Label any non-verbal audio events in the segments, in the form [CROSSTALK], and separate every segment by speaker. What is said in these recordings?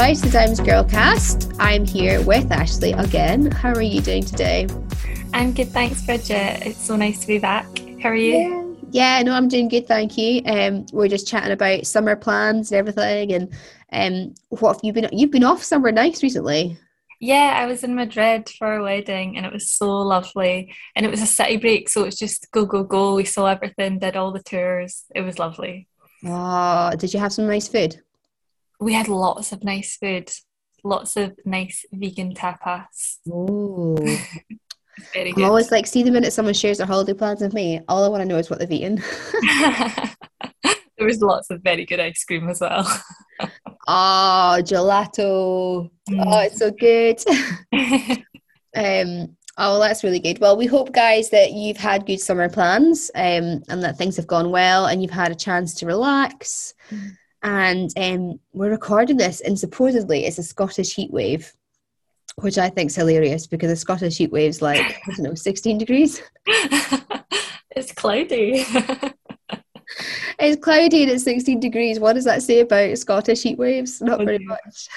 Speaker 1: guys to Diamonds Girl Cast. I'm here with Ashley again. How are you doing today?
Speaker 2: I'm good, thanks, Bridget. It's so nice to be back. How are you?
Speaker 1: Yeah, yeah no, I'm doing good, thank you. Um, we're just chatting about summer plans and everything, and um, what have you been? You've been off somewhere nice recently.
Speaker 2: Yeah, I was in Madrid for a wedding and it was so lovely. And it was a city break, so it's just go, go, go. We saw everything, did all the tours. It was lovely.
Speaker 1: Oh, did you have some nice food?
Speaker 2: We had lots of nice food, lots of nice vegan tapas.
Speaker 1: Oh. [LAUGHS]
Speaker 2: Very
Speaker 1: I'm
Speaker 2: good.
Speaker 1: always like, see the minute someone shares their holiday plans with me, all I want to know is what they've eaten. [LAUGHS]
Speaker 2: there was lots of very good ice cream as well.
Speaker 1: oh, [LAUGHS] gelato.
Speaker 2: Mm.
Speaker 1: Oh, it's so good. um, oh, well, that's really good. Well, we hope, guys, that you've had good summer plans um, and that things have gone well and you've had a chance to relax.
Speaker 2: Mm.
Speaker 1: And um, we're recording this, and supposedly it's a Scottish heat wave, which I think is hilarious because a Scottish heat wave's like, I don't know, 16 degrees. [LAUGHS]
Speaker 2: it's cloudy.
Speaker 1: It's cloudy and it's 16 degrees. What does that say about Scottish heat waves? Not very [LAUGHS] much.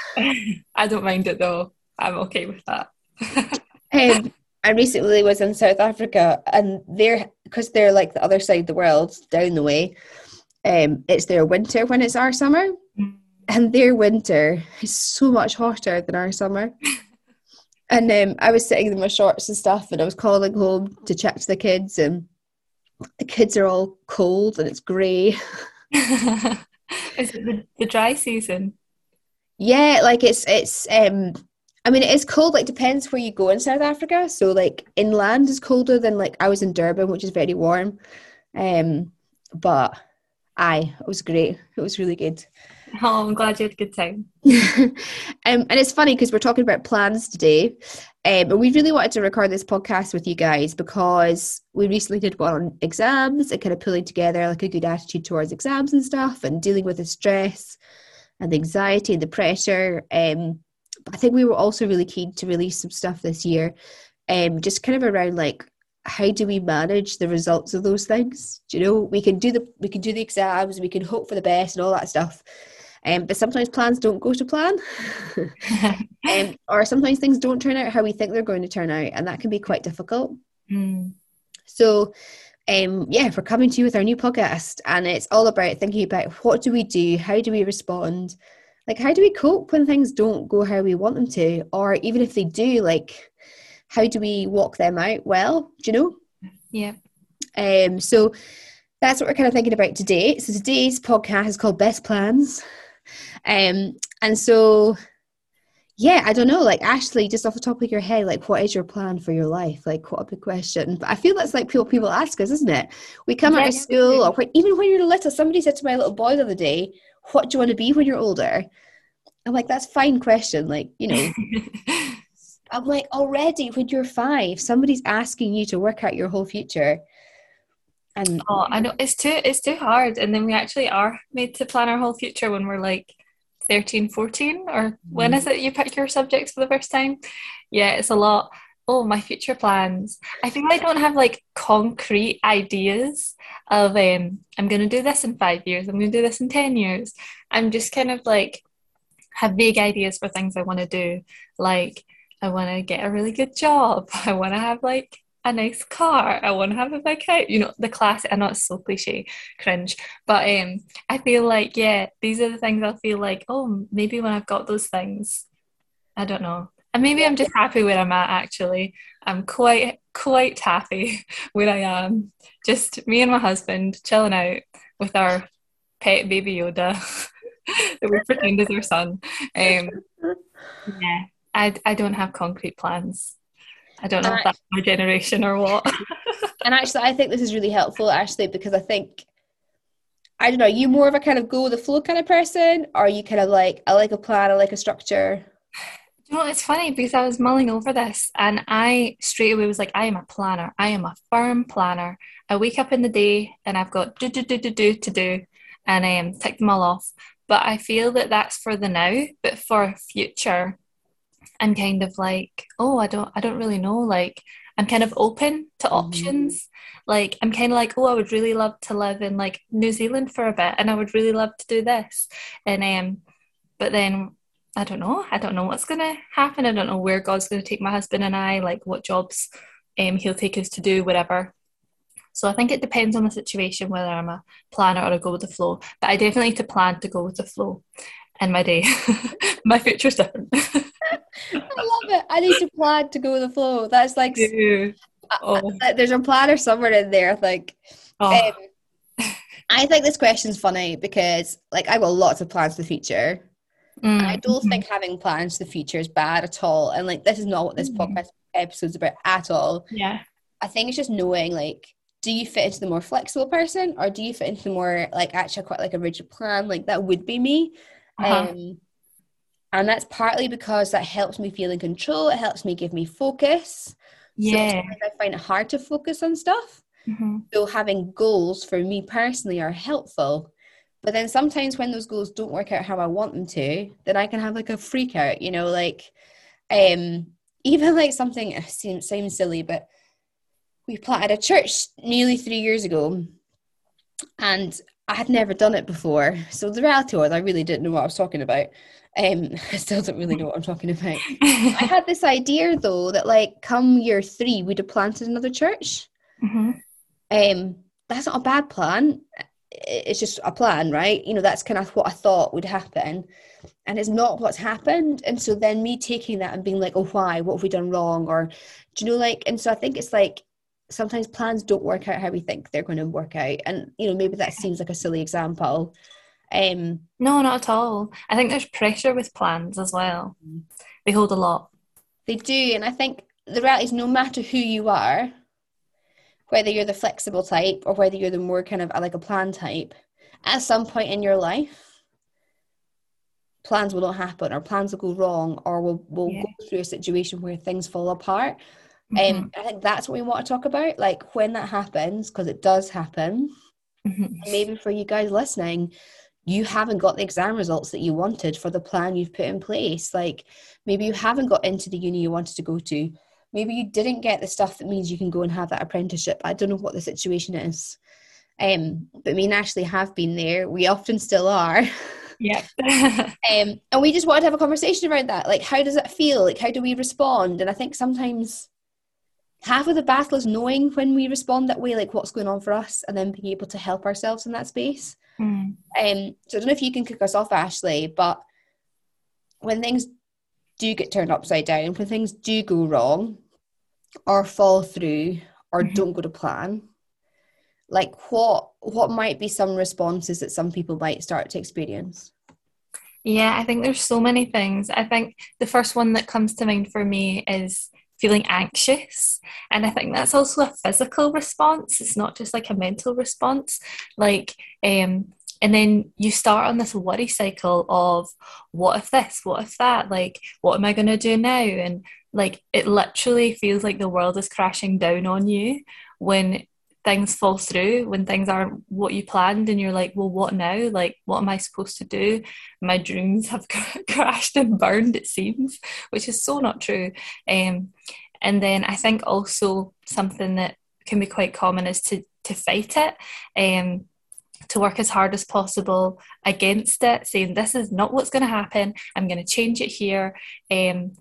Speaker 2: I don't mind it though. I'm okay with that. [LAUGHS]
Speaker 1: Um, I recently was in South Africa, and they're because they're like the other side of the world, down the way. Um, it's their winter when it's our summer,
Speaker 2: Mm.
Speaker 1: and their winter is so much hotter than our summer. [LAUGHS] and um, I was sitting in my shorts and stuff, and I was calling home to check to the kids, and the kids are all cold and it's grey. [LAUGHS]
Speaker 2: Is it the, the dry season?
Speaker 1: Yeah, like it's it's um I mean it is cold, like depends where you go in South Africa. So like inland is colder than like I was in Durban, which is very warm. Um but aye, it was great. It was really good. [LAUGHS]
Speaker 2: Oh, I'm glad you had a good time. [LAUGHS]
Speaker 1: um, and it's funny because we're talking about plans today. Um, and we really wanted to record this podcast with you guys because we recently did one on exams and kind of pulling together like a good attitude towards exams and stuff and dealing with the stress and the anxiety and the pressure. Um, but I think we were also really keen to release some stuff this year, um, just kind of around like how do we manage the results of those things? Do you know we can do the we can do the exams, we can hope for the best and all that stuff. Um, but sometimes plans don't go to plan. [LAUGHS] um, or sometimes things don't turn out how we think they're going to turn out, and that can be quite difficult.
Speaker 2: Mm.
Speaker 1: So, um, yeah, we're coming to you with our new podcast, and it's all about thinking about what do we do, how do we respond, like how do we cope when things don't go how we want them to, or even if they do, like how do we walk them out well? Do you know?
Speaker 2: Yeah.
Speaker 1: Um, so that's what we're kind of thinking about today. So today's podcast is called Best Plans. Um, and so yeah, I don't know, like Ashley, just off the top of your head, like what is your plan for your life? Like what a big question. But I feel that's like people people ask us, isn't it? We come out of school
Speaker 2: do.
Speaker 1: or when, even when you're little, somebody said to my little boy the other day, What do you want to be when you're older? I'm like, that's a fine question. Like, you know, [LAUGHS] I'm like, already when you're five, somebody's asking you to work out your whole future. And
Speaker 2: oh, I know it's too it's too hard, and then we actually are made to plan our whole future when we're like 13, 14, or when is it you pick your subjects for the first time? Yeah, it's a lot. Oh, my future plans. I think I don't have like concrete ideas of um I'm gonna do this in five years, I'm gonna do this in ten years. I'm just kind of like have vague ideas for things I want to do. Like I want to get a really good job. [LAUGHS] I want to have like a nice car. I want to have a big house. You know, the classic. I know it's so cliche, cringe, but um, I feel like yeah, these are the things I feel like. Oh, maybe when I've got those things, I don't know. And maybe I'm just happy where I'm at. Actually, I'm quite quite happy [LAUGHS] where I am. Just me and my husband chilling out with our pet baby Yoda [LAUGHS] that we pretend is our son. Um, yeah, I I don't have concrete plans. I don't know if that's my generation or what. [LAUGHS]
Speaker 1: and actually I think this is really helpful actually because I think I don't know, you more of a kind of go with the flow kind of person or are you kind of like I like a plan, I like a structure?
Speaker 2: You know, it's funny because I was mulling over this and I straight away was like, I am a planner. I am a firm planner. I wake up in the day and I've got do, do, do, do, do to do and I um, tick them all off. But I feel that that's for the now, but for future, I'm kind of like, oh, I don't, I don't really know. Like, I'm kind of open to options. Like, I'm kind of like, oh, I would really love to live in like New Zealand for a bit, and I would really love to do this. And um, but then I don't know. I don't know what's going to happen. I don't know where God's going to take my husband and I, like what jobs um, he'll take us to do, whatever. So I think it depends on the situation whether I'm a planner or a go with the flow. But I definitely need to plan to go with the flow in my day. [LAUGHS] my future's different. [LAUGHS]
Speaker 1: I. I need to plan to go with the flow. That's like oh. there's a planner somewhere in there. Like, oh. um, [LAUGHS] I think this question's funny because like I've got lots of plans for the future. Mm. I don't mm-hmm. think having plans for the future is bad at all. And like this is not what this mm. podcast episode's about at all.
Speaker 2: Yeah. I
Speaker 1: think it's just knowing like do you fit into the more flexible person or do you fit into the more like actually quite like a rigid plan like that would be me uh-huh. um, and that's partly because that helps me feel in control it helps me give me focus.
Speaker 2: Yeah.
Speaker 1: so i find it hard to focus on stuff.
Speaker 2: Mm-hmm.
Speaker 1: so having goals for me personally are helpful. But then sometimes when those goals don't work out how i want them to then i can have like a freak out you know like um even like something seems, seems silly but we planted a church nearly three years ago. And I had never done it before. So the reality was I really didn't know what I was talking about. Um, [LAUGHS] I still don't really know what I'm talking about. I [LAUGHS] had this idea though that like come year three we'd have planted another church.
Speaker 2: Mm-hmm.
Speaker 1: Um, that's not a bad plan. It's just a plan, right? You know, that's kind of what I thought would happen. And it's not what's happened. And so then me taking that and being like, oh, why? What have we done wrong? Or do you know, like, and so I think it's like sometimes plans don't work out how we think they're going to work out. And you know maybe that seems like a silly example. Um
Speaker 2: no not at all. I think there's pressure with plans as well. They hold a lot.
Speaker 1: They do and i think the reality is no matter who you are whether you're the flexible type or whether you're the more kind of like a plan type at some point in your life plans will not happen or plans will go wrong or we'll, we'll yeah. go through a situation where things fall apart Mm-hmm. Um, I think that's what we want to talk about. Like when that happens, because it does happen.
Speaker 2: Mm-hmm.
Speaker 1: Maybe for you guys listening, you haven't got the exam results that you wanted for the plan you've put in place. Like maybe you haven't got into the uni you wanted to go to. Maybe you didn't get the stuff that means you can go and have that apprenticeship. I don't know what the situation is. Um, but me and Ashley have been there. We often still are.
Speaker 2: Yeah. [LAUGHS] [LAUGHS]
Speaker 1: um, and we just wanted to have a conversation around that. Like, how does it feel? Like, how do we respond? And I think sometimes half of the battle is knowing when we respond that way, like what's going on for us, and then being able to help ourselves in that space.
Speaker 2: Mm.
Speaker 1: Um, so I don't know if you can kick us off, Ashley, but when things do get turned upside down, when things do go wrong, or fall through, or mm-hmm. don't go to plan, like what what might be some responses that some people might start to experience?
Speaker 2: Yeah, I think there's so many things. I think the first one that comes to mind for me is feeling anxious. And I think that's also a physical response. It's not just like a mental response. Like, um, and then you start on this worry cycle of what if this, what if that, like, what am I going to do now? And like, it literally feels like the world is crashing down on you when things fall through when things aren't what you planned and you're like well what now? Like what am i supposed to do? My dreams have [LAUGHS] crashed and burned it seems which is so not true. Um, and then i think also something that can be quite common is to to fight it um, to work as hard as possible against it saying this is not what's going to happen. I'm going to change it here. Um,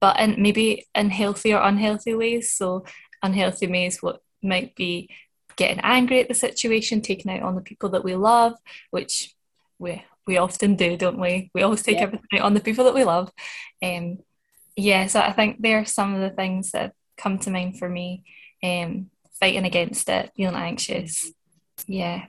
Speaker 2: but in maybe in healthy or unhealthy ways. So unhealthy ways what might be getting angry at the situation, taking out on the people that we love, which we we often do, don't we? We always take everything out on the people that we love. Um, yeah, so I think there are some of the things that come to mind for me. Um, fighting against it, feeling anxious. Yeah.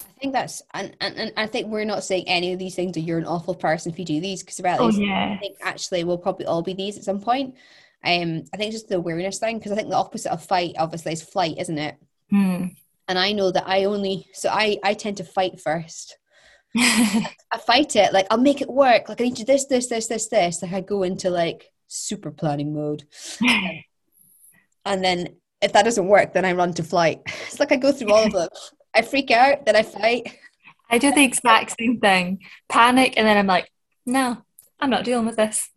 Speaker 1: I think that's, and, and, and I think we're not saying any of these things that you're an awful person if you do these, because
Speaker 2: really, oh, yeah.
Speaker 1: I think actually we'll probably all be these at some point. Um, I think it's just the awareness thing because I think the opposite of fight obviously is flight, isn't it?
Speaker 2: Mm.
Speaker 1: And I know that I only so I I tend to fight first. [LAUGHS] I fight it like I'll make it work. Like I need to this this this this this. Like I go into like super planning mode, [LAUGHS] and then if that doesn't work, then I run to flight. [LAUGHS] It's like I go through all of them. I freak out, then I fight.
Speaker 2: I do the exact same thing. Panic, and then I'm like, no, I'm not dealing with this.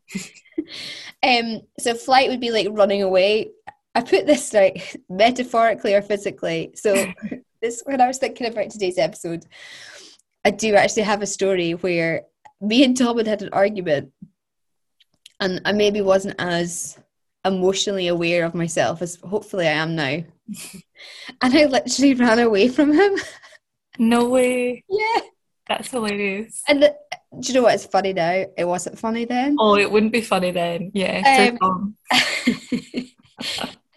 Speaker 1: Um, so flight would be like running away. I put this like [LAUGHS] metaphorically or physically. So [LAUGHS] [LAUGHS] this when I was thinking about today's episode, I do actually have a story where me and Tom had had an argument, and I maybe wasn't as emotionally aware of myself as hopefully I am now. and I literally ran away from him.
Speaker 2: No way.
Speaker 1: Yeah.
Speaker 2: That's hilarious.
Speaker 1: And the, do you know what's funny now? It wasn't funny then.
Speaker 2: Oh, it wouldn't be funny then. Yeah. Um, [LAUGHS]
Speaker 1: and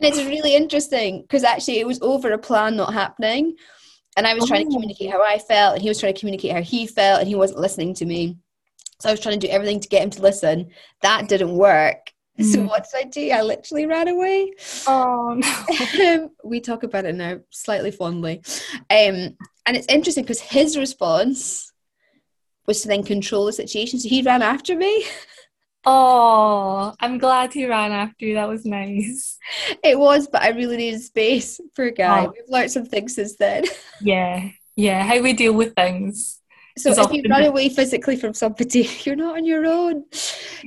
Speaker 1: it's really interesting because actually it was over a plan not happening. And I was trying to oh. communicate how I felt, and he was trying to communicate how he felt, and he wasn't listening to me. So I was trying to do everything to get him to listen. That didn't work. Mm. So what did I do? I literally ran away.
Speaker 2: Oh no.
Speaker 1: Um, we talk about it now slightly fondly. Um, and it's interesting because his response was to then control the situation. So he ran after me. [LAUGHS]
Speaker 2: Oh, I'm glad he ran after you. That was nice.
Speaker 1: It was, but I really needed space for a guy. Oh. We've learned some things since then. [LAUGHS]
Speaker 2: Yeah, yeah. How we deal with things.
Speaker 1: So if you run away physically from somebody, [LAUGHS] you're not on your own,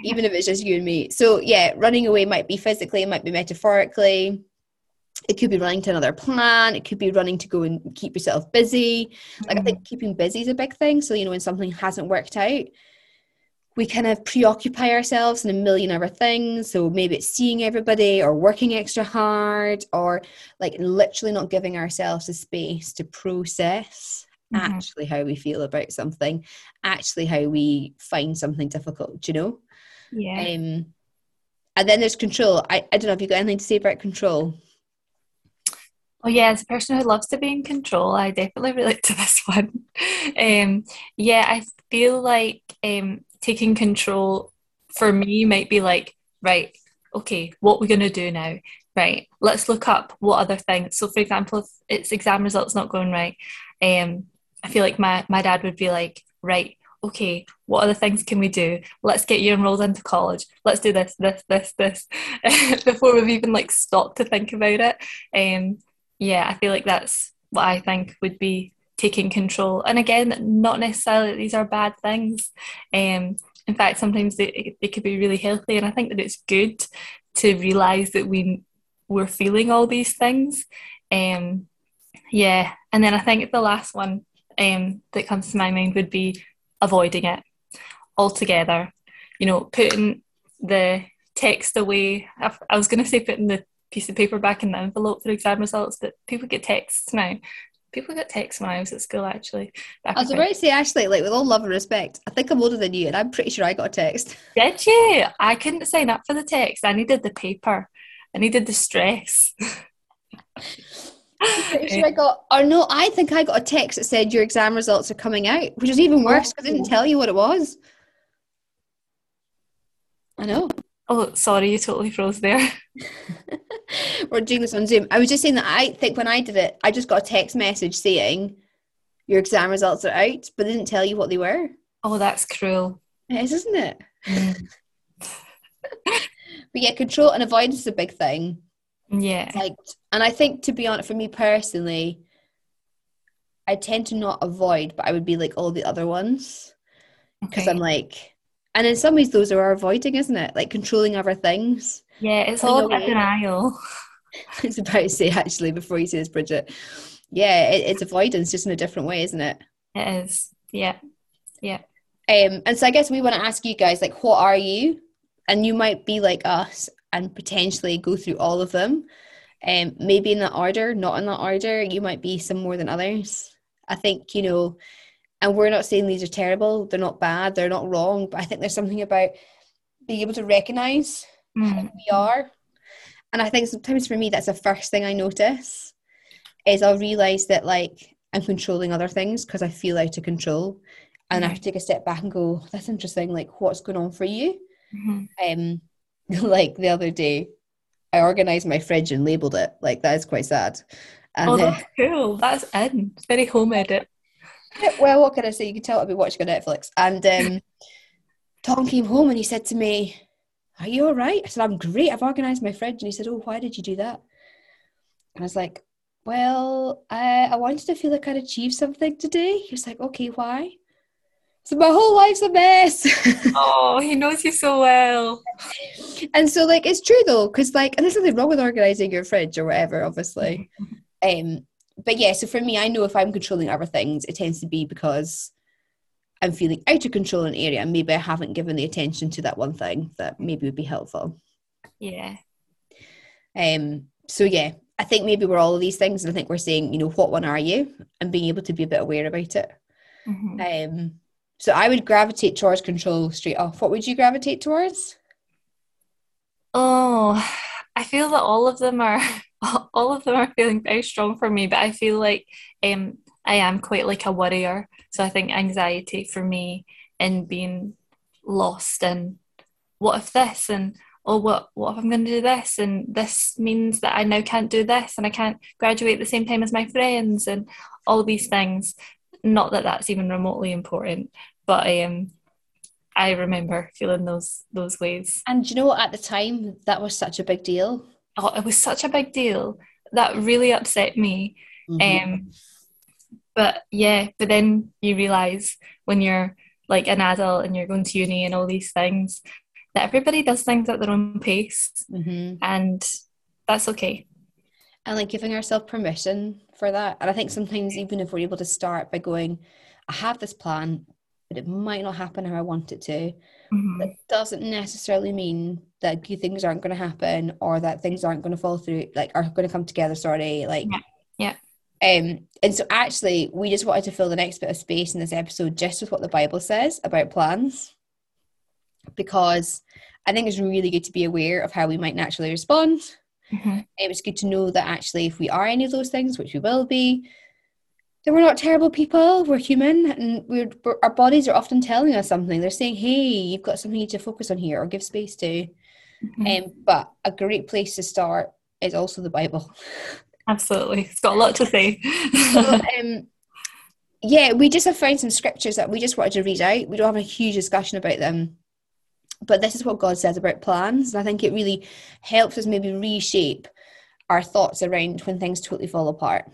Speaker 1: even if it's just you and me. So yeah, running away might be physically, it might be metaphorically. It could be running to another plan. It could be running to go and keep yourself busy. Like mm. I think mm. keeping busy is a big thing. So you know when something hasn't worked out, we kind of preoccupy ourselves in a million other things. So maybe it's seeing everybody or working extra hard or like literally not giving ourselves the space to process mm-hmm. actually how we feel about something, actually how we find something difficult, you know?
Speaker 2: Yeah. Um,
Speaker 1: and then there's control. I, I don't know if you've got anything to say about control.
Speaker 2: Oh yeah, as a person who loves to be in control, I definitely relate to [LAUGHS] this one. um, yeah, I feel like um, taking control for me might be like, right, okay, what we're gonna do now? Right, let's look up what other things. So, for example, if it's exam results not going right, um, I feel like my, my dad would be like, right, okay, what other things can we do? Let's get you enrolled into college. Let's do this, this, this, this, [LAUGHS] before we've even like stopped to think about it. Um, yeah, I feel like that's what I think would be taking control. And again, not necessarily these are bad things. Um, in fact, sometimes they, they could be really healthy. And I think that it's good to realize that we we're feeling all these things. Um, yeah, and then I think the last one um, that comes to my mind would be avoiding it altogether. You know, putting the text away. I, I was going to say putting the piece of paper back in the envelope for exam results, but people get texts now. People get texts when I was at school, actually.
Speaker 1: I was about to say, Ashley, like with all love and respect, I think I'm older than you, and I'm pretty sure I got a text. [LAUGHS]
Speaker 2: Did you? I couldn't sign up for the text. I needed the paper. I needed the stress.
Speaker 1: sure I got, or no, I think I got a text that said your exam results are coming out, which was even worse because I didn't oh. tell you what it was. I know.
Speaker 2: Oh, sorry, you totally froze there. [LAUGHS]
Speaker 1: We're doing this on Zoom. I was just saying that I think when I did it, I just got a text message saying your exam results are out, but they didn't tell you what they were.
Speaker 2: Oh, that's cruel.
Speaker 1: It is, isn't it? Mm. [LAUGHS] [LAUGHS] but yeah, control and avoidance is a big thing.
Speaker 2: Yeah.
Speaker 1: Like, and I think to be honest, for me personally, I tend to not avoid, but I would be like all the other ones because okay. I'm like, and in some ways, those are our avoiding, isn't it? Like controlling other things.
Speaker 2: Yeah, it's all about denial.
Speaker 1: it's about to say actually before you say this, Bridget. Yeah, it, it's avoidance, just in a different way, isn't it?
Speaker 2: It is. Yeah, yeah.
Speaker 1: Um, and so I guess we want to ask you guys, like, what are you? And you might be like us, and potentially go through all of them. Um, maybe in that order, not in that order. You might be some more than others. I think, you know, and we're not saying these are terrible, they're not bad, they're not wrong, but I think there's something about being able to recognize mm. how we are. And I think sometimes for me, that's the first thing I notice is I'll realize that like I'm controlling other things because I feel out of control. And mm. I have to take a step back and go, that's interesting. Like, what's going on for you? Mm-hmm. Um, [LAUGHS] like the other day, I organized my fridge and labeled it. Like that is quite sad.
Speaker 2: And, oh, that's uh, cool. That's in. It's very home edit. [LAUGHS]
Speaker 1: Well, what can I say? You can tell I've been watching on Netflix. And um, Tom came home and he said to me, Are you all right? I said, I'm great. I've organized my fridge. And he said, Oh, why did you do that? And I was like, Well, I, I wanted to feel like I'd achieved something today. He was like, Okay, why? So my whole life's a mess. [LAUGHS]
Speaker 2: oh, he knows you so well.
Speaker 1: And so, like, it's true though, because like, and there's nothing wrong with organizing your fridge or whatever, obviously. um, but yeah, so for me, I know if I'm controlling other things, it tends to be because I'm feeling out of control in an area and maybe I haven't given the attention to that one thing that maybe would be helpful.
Speaker 2: Yeah.
Speaker 1: Um so yeah, I think maybe we're all of these things and I think we're saying, you know, what one are you? And being able to be a bit aware about it.
Speaker 2: Mhm.
Speaker 1: Um so I would gravitate towards control straight off. What would you gravitate towards?
Speaker 2: Oh, I feel that all of them are [LAUGHS] [LAUGHS] all of them are feeling very strong for me, but I feel like um I am quite like a worrier. So I think anxiety for me and being lost and what if this and oh what what if I'm going to do this and this means that I now can't do this and I can't graduate at the same time as my friends and all these things. Not that that's even remotely important, but um I remember feeling those those ways.
Speaker 1: And you know at the time that was such a big deal?
Speaker 2: Oh, it was such a big deal. That really upset me.
Speaker 1: Mm-hmm.
Speaker 2: Um, but yeah, but then you realize when you're like an adult and you're going to uni and all these things that everybody does things at their own pace,
Speaker 1: Mhm.
Speaker 2: and that's okay.
Speaker 1: and like giving ourselves permission for that. And I think sometimes even if we're able to start by going, I have this plan, it might not happen how I want it to.
Speaker 2: Mhm.
Speaker 1: That doesn't necessarily mean that good things aren't going to happen or that things aren't going to fall through, like are going to come together. Sorry, like
Speaker 2: Yeah,
Speaker 1: Um, and so actually, we just wanted to fill the next bit of space in this episode just with what the Bible says about plans, because I think it's really good to be aware of how we might naturally respond.
Speaker 2: Mhm.
Speaker 1: It was good to know that actually, if we are any of those things, which we will be, then we're not terrible people. We're human, and we're, we're our bodies are often telling us something. They're saying, "Hey, you've got something you need to focus on here, or give space to."
Speaker 2: Mhm.
Speaker 1: Um, but a great place to start is also the Bible. [LAUGHS]
Speaker 2: Absolutely, it's got a lot to say.
Speaker 1: So, [LAUGHS] um, yeah, we just have found some scriptures that we just wanted to read out. We don't have a huge discussion about them, but this is what God says about plans, and I think it really helps us maybe reshape our thoughts around when things totally fall apart.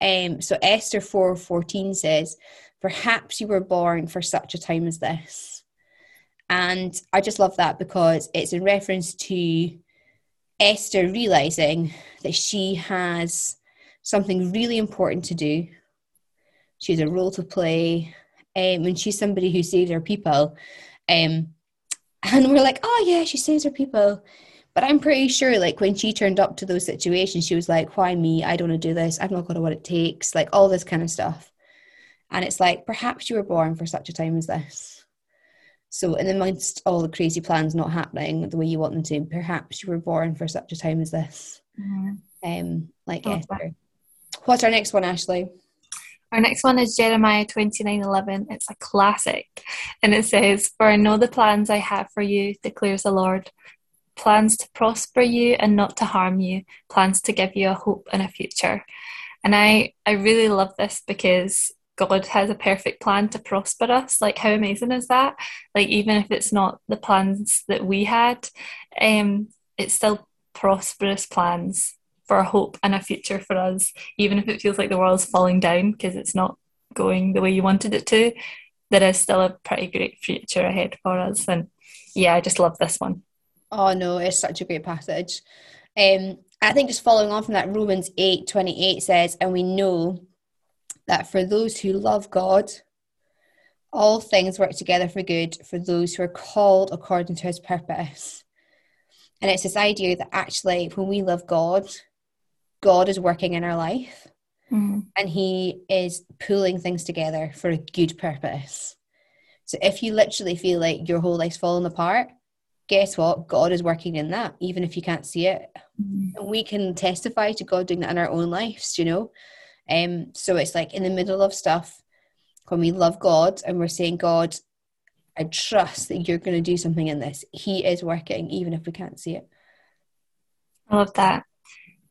Speaker 1: Um, so Esther four fourteen says, "Perhaps you were born for such a time as this," and I just love that because it's in reference to Esther realizing that she has something really important to do. She has a role to play, um, and she's somebody who saves her people. Um, and we're like, oh yeah, she saves her people. But I'm pretty sure, like when she turned up to those situations, she was like, "Why me? I don't want to do this. I've not got what it takes." Like all this kind of stuff. And it's like, perhaps you were born for such a time as this. So, in amongst all the crazy plans not happening the way you want them to, perhaps you were born for such a time as this.
Speaker 2: Mhm.
Speaker 1: Um, like
Speaker 2: that.
Speaker 1: Esther. What's our next one, Ashley?
Speaker 2: Our next one is Jeremiah twenty nine eleven. It's a classic. And it says, For I know the plans I have for you, declares the Lord. Plans to prosper you and not to harm you, plans to give you a hope and a future. And I, I really love this because God has a perfect plan to prosper us. Like, how amazing is that? Like, even if it's not the plans that we had, um, it's still prosperous plans for a hope and a future for us, even if it feels like the world's falling down because it's not going the way you wanted it to. There is still a pretty great future ahead for us. And yeah, I just love this one.
Speaker 1: Oh no, it's such a great passage. Um, I think just following on from that, Romans eight twenty eight says, and we know that for those who love God, all things work together for good for those who are called according to his purpose. And it's this idea that actually, when we love God, God is working in our life
Speaker 2: Mm.
Speaker 1: and he is pulling things together for a good purpose. So if you literally feel like your whole life's falling apart, guess what? God is working in that, even if you can't see it.
Speaker 2: Mm.
Speaker 1: And we can testify to God doing that in our own lives, you know? Um, so it's like in the middle of stuff, when we love God and we're saying, God, I trust that you're going to do something in this. He is working, even if we can't see it.
Speaker 2: I love that.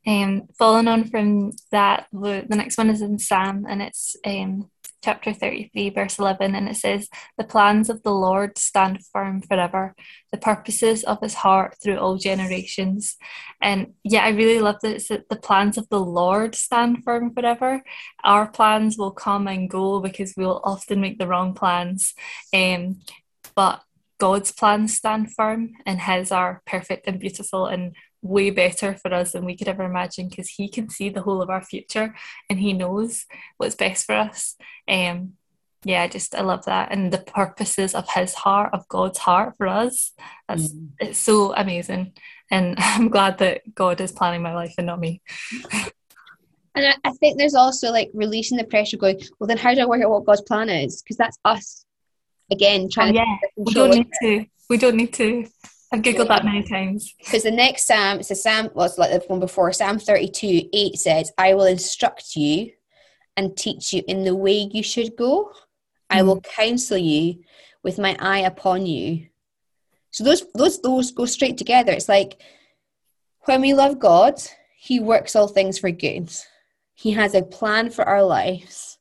Speaker 2: Um, following on from that, the, next one is in Psalm, and it's um, chapter 33, verse 11, and it says, The plans of the Lord stand firm forever, the purposes of his heart through all generations. And yeah, I really love that that the plans of the Lord stand firm forever. Our plans will come and go because we'll often make the wrong plans. Um, but God's plans stand firm, and his are perfect and beautiful and way better for us than we could ever imagine because he can see the whole of our future and he knows what's best for us. Um, yeah, just I love that and the purposes of His heart, of God's heart for us. That's mm. it's so amazing, and [LAUGHS] I'm glad that God is planning my life and not me. [LAUGHS]
Speaker 1: And I, I think there's also like releasing the pressure, going, well, then how do I work out what God's plan is? Because that's us again trying
Speaker 2: oh, yeah. We don't need to. We don't need to. I've googled that many times.
Speaker 1: Because the next Psalm, it's a Psalm was like the one before, Psalm 32, 8 says, I will instruct you and teach you in the way you should go. Mm. I will mm. counsel you with my eye upon you. So those those those go straight together. It's like when we love God, He works all things for good. He has a plan for our lives.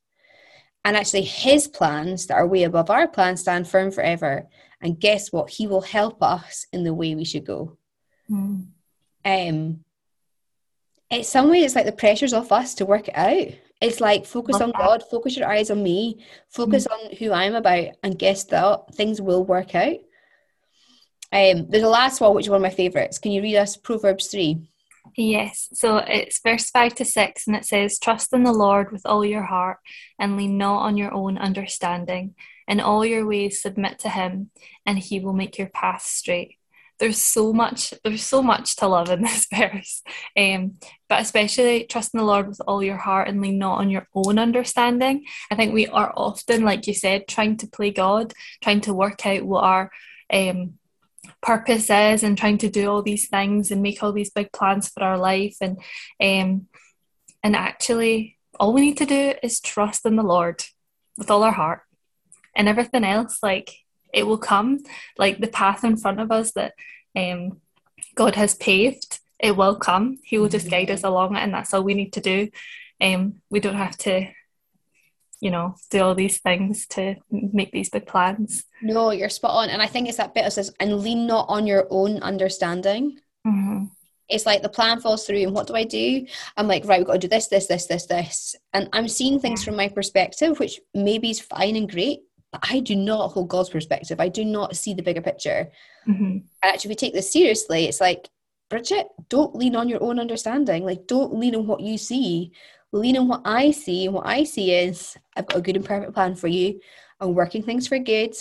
Speaker 1: And actually, his plans that are way above our plans stand firm forever. And guess what? He will help us in the way we should go. Mm. Um, in some way, it's like the pressure's off us to work it out. It's like focus Love on that. God, focus your eyes on me, focus mm. on who I'm about, and guess that things will work out. Um, there's a last one, which is one of my favourites. Can you read us Proverbs 3?
Speaker 2: Yes, so it's verse 5 to 6, and it says, Trust in the Lord with all your heart, and lean not on your own understanding. In all your ways submit to him, and he will make your path straight. There's so much, there's so much to love in [LAUGHS] this verse. Um, but especially trust in the Lord with all your heart and lean not on your own understanding. I think we are often, like you said, trying to play God, trying to work out what our um purpose is and trying to do all these things and make all these big plans for our life. And um and actually all we need to do is trust in the Lord with all our heart. And everything else like it will come. Like the path in front of us that um God has paved it will come. He will just guide us along it and that's all we need to do. Um we don't have to you know, do all these things to make these big plans.
Speaker 1: No, you're spot on. And I think it's that bit of says, and lean not on your own understanding. Mm-hmm. It's like the plan falls through, and what do I do? I'm like, right, we've got to do this, this, this, this, this. And I'm seeing things from my perspective, which maybe is fine and great, but I do not hold God's perspective. I do not see the bigger picture. Mm-hmm. And actually, if we take this seriously, it's like, Bridget, don't lean on your own understanding. Like, don't lean on what you see lean on what I see. And what I see is I've got a good and perfect plan for you. I'm working things for good.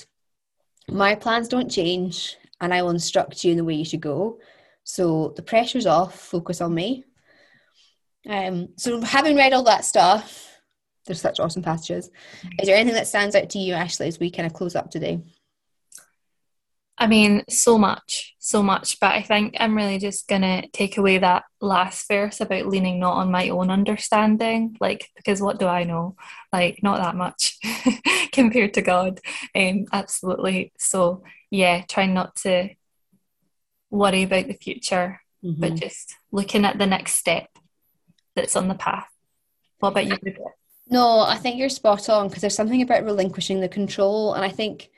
Speaker 1: My plans don't change, and I will instruct you in the way you should go. So the pressure's off, focus on me. Um, so having read all that stuff, there's such awesome passages. Is there anything that stands out to you, Ashley, as we kind of close up today?
Speaker 2: I mean, so much, so much. But I think I'm really just going to take away that last verse about leaning not on my own understanding. Like, because what do I know? Like, not that much [LAUGHS] compared to God. Um, absolutely. So, yeah, trying not to worry about the future, mm-hmm. but just looking at the next step that's on the path. What about you,
Speaker 1: No, I think you're spot on because there's something about relinquishing the control. And I think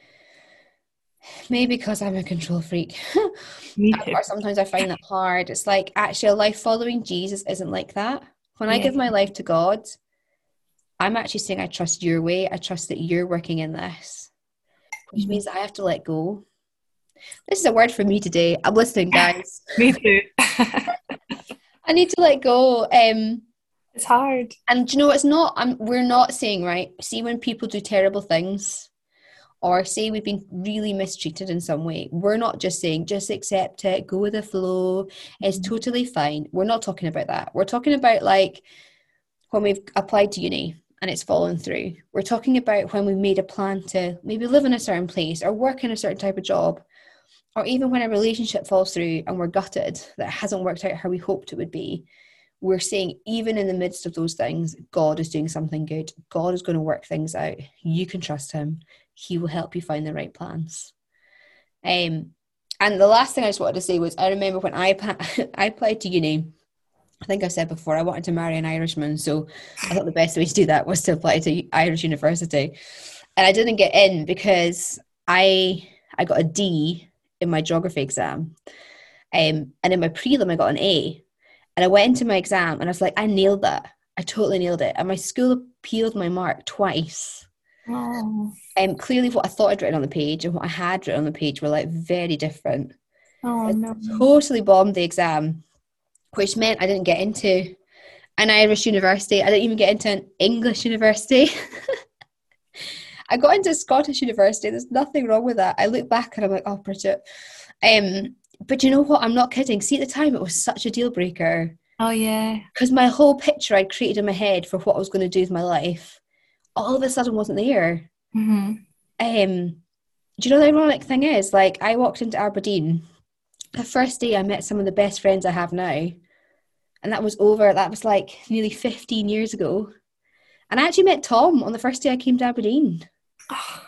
Speaker 1: Maybe because I'm a control freak. [LAUGHS] or sometimes I find that hard. It's like actually a life following Jesus isn't like that. When yeah. I give my life to God, I'm actually saying I trust your way. I trust that you're working in this, which mm-hmm. means I have to let go. This is a word for me today. I'm listening, [LAUGHS] guys.
Speaker 2: me too. [LAUGHS]
Speaker 1: I need to let go. Um,
Speaker 2: it's hard.
Speaker 1: And you know, it's not. I'm, we're not saying right. See, when people do terrible things, or say we've been really mistreated in some way, we're not just saying just accept it, go with the flow, it's mm-hmm. totally fine. We're not talking about that. We're talking about like when we've applied to uni and it's fallen through. We're talking about when we made a plan to maybe live in a certain place or work in a certain type of job, or even when a relationship falls through and we're gutted that hasn't worked out how we hoped it would be. We're saying, even in the midst of those things, God is doing something good. God is going to work things out. You can trust Him he will help you find the right plans. Um, and the last thing I just wanted to say was I remember when I, [LAUGHS] I applied to uni, I think I said before, I wanted to marry an Irishman. So I thought the best way to do that was to apply to Irish University. And I didn't get in because I I got a D in my geography exam. Um, and in my prelim, I got an A. And I went into my exam and I was like, I nailed that. I totally nailed it. And my school appealed my mark twice. Oh. Um, clearly, what I thought I'd written on the page and what I had written on the page were like very different.
Speaker 2: Oh no!
Speaker 1: Totally bombed the exam, which meant I didn't get into an Irish university. I didn't even get into an English university. [LAUGHS] I got into a Scottish University. There's nothing wrong with that. I look back and I'm like, oh, Bridget. Um, but you know what? I'm not kidding. See, at the time, it was such a deal breaker.
Speaker 2: Oh yeah.
Speaker 1: Because my whole picture I'd created in my head for what I was going to do with my life, all of a sudden wasn't there.
Speaker 2: Mm-hmm.
Speaker 1: Um, do you know the ironic thing is? Like, I walked into Aberdeen. The first day I met some of the best friends I have now. And that was over, that was like nearly 15 years ago. And I actually met Tom on the first day I came to Aberdeen.
Speaker 2: Oh,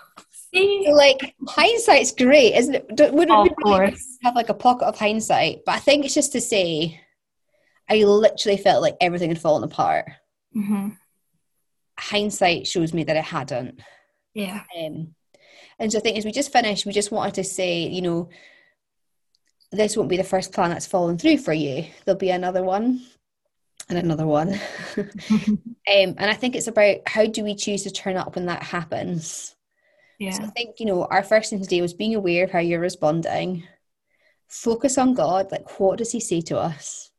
Speaker 2: see?
Speaker 1: So, like, hindsight's great, isn't it? Don't- Wouldn't
Speaker 2: Of
Speaker 1: it be really nice
Speaker 2: course.
Speaker 1: to have like a pocket of hindsight? But I think it's just to say, I literally felt like everything had fallen apart.
Speaker 2: hmm
Speaker 1: Hindsight shows me that it hadn't.
Speaker 2: Yeah.
Speaker 1: Um, and so I think as we just finished, we just wanted to say, you know, this won't be the first plan that's fallen through for you. There'll be another one and another one. [LAUGHS] um, and I think it's about how do we choose to turn up when that happens. So
Speaker 2: Yeah.
Speaker 1: I think, you know, our first thing today was being aware of how you're responding. Focus on God. Like, what does He say to us?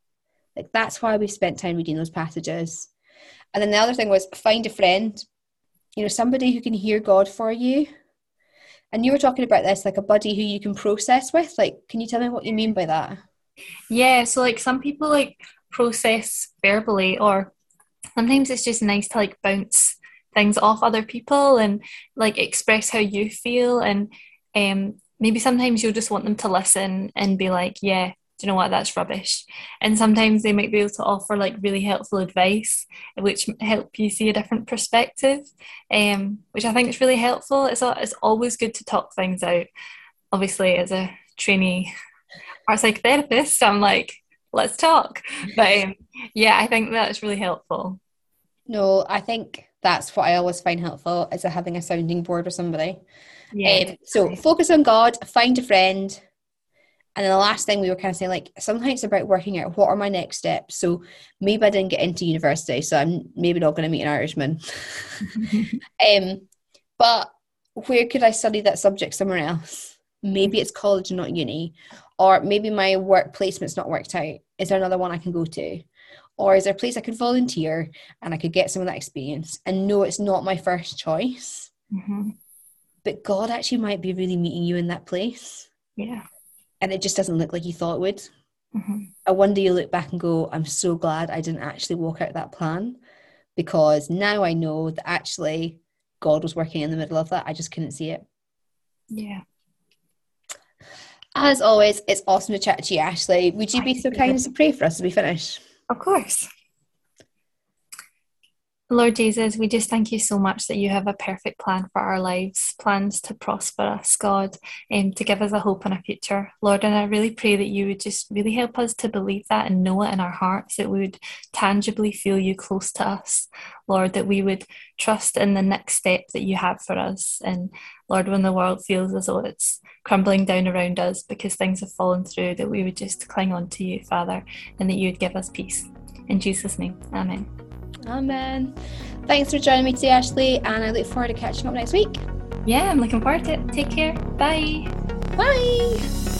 Speaker 1: Like, that's why we've spent time reading those passages. And then the other thing was find a friend, you know, somebody who can hear God for you. And you were talking about this, like a buddy who you can process with. Like, can you tell me what you mean by that?
Speaker 2: Yeah, so like some people like process verbally or sometimes it's just nice to like bounce things off other people and like express how you feel and um maybe sometimes you'll just want them to listen and be like, yeah, do you know what, that's rubbish. And sometimes they might be able to offer like really helpful advice which help you see a different perspective. Um which I think is really helpful. It's it's always good to talk things out. Obviously as a trainee [LAUGHS] art psychotherapist, I'm like, let's talk. But um, yeah, I think that's really helpful.
Speaker 1: No, I think that's what I always find helpful is having a sounding board with somebody.
Speaker 2: Yeah.
Speaker 1: Um, so focus on God, find a friend. And then the last thing we were kind of saying, like, sometimes it's about working out what are my next steps. So maybe I didn't get into university, so I'm maybe not going to meet an Irishman. [LAUGHS] um, but where could I study that subject somewhere else? Maybe it's college and not uni. Or maybe my work placement's not worked out. Is there another one I can go to? Or is there a place I could volunteer and I could get some of that experience? And no, it's not my first choice,
Speaker 2: Mhm.
Speaker 1: but God actually might be really meeting you in that place
Speaker 2: Yeah.
Speaker 1: And it just doesn't look like you thought it would.
Speaker 2: Mhm.
Speaker 1: And one day you look back and go, I'm so glad I didn't actually walk out that plan because now I know that actually God was working in the middle of that. I just couldn't see it.
Speaker 2: Yeah.
Speaker 1: As always, it's awesome to chat to you, Ashley. Would you be so kind as to pray for us as we finish?
Speaker 2: Of course. Lord Jesus, we just thank you so much that you have a perfect plan for our lives, plans to prosper us, God, and to give us a hope and a future. Lord, and I really pray that you would just really help us to believe that and know it in our hearts, that we would tangibly feel you close to us. Lord, that we would trust in the next step that you have for us. And Lord, when the world feels as though it's crumbling down around us because things have fallen through, that we would just cling on to you, Father, and that you would give us peace. In Jesus' name, Amen.
Speaker 1: Amen. Thanks for joining me today, Ashley, and I look forward to catching up next week.
Speaker 2: Yeah, I'm looking forward to it. Take care. Bye.
Speaker 1: Bye.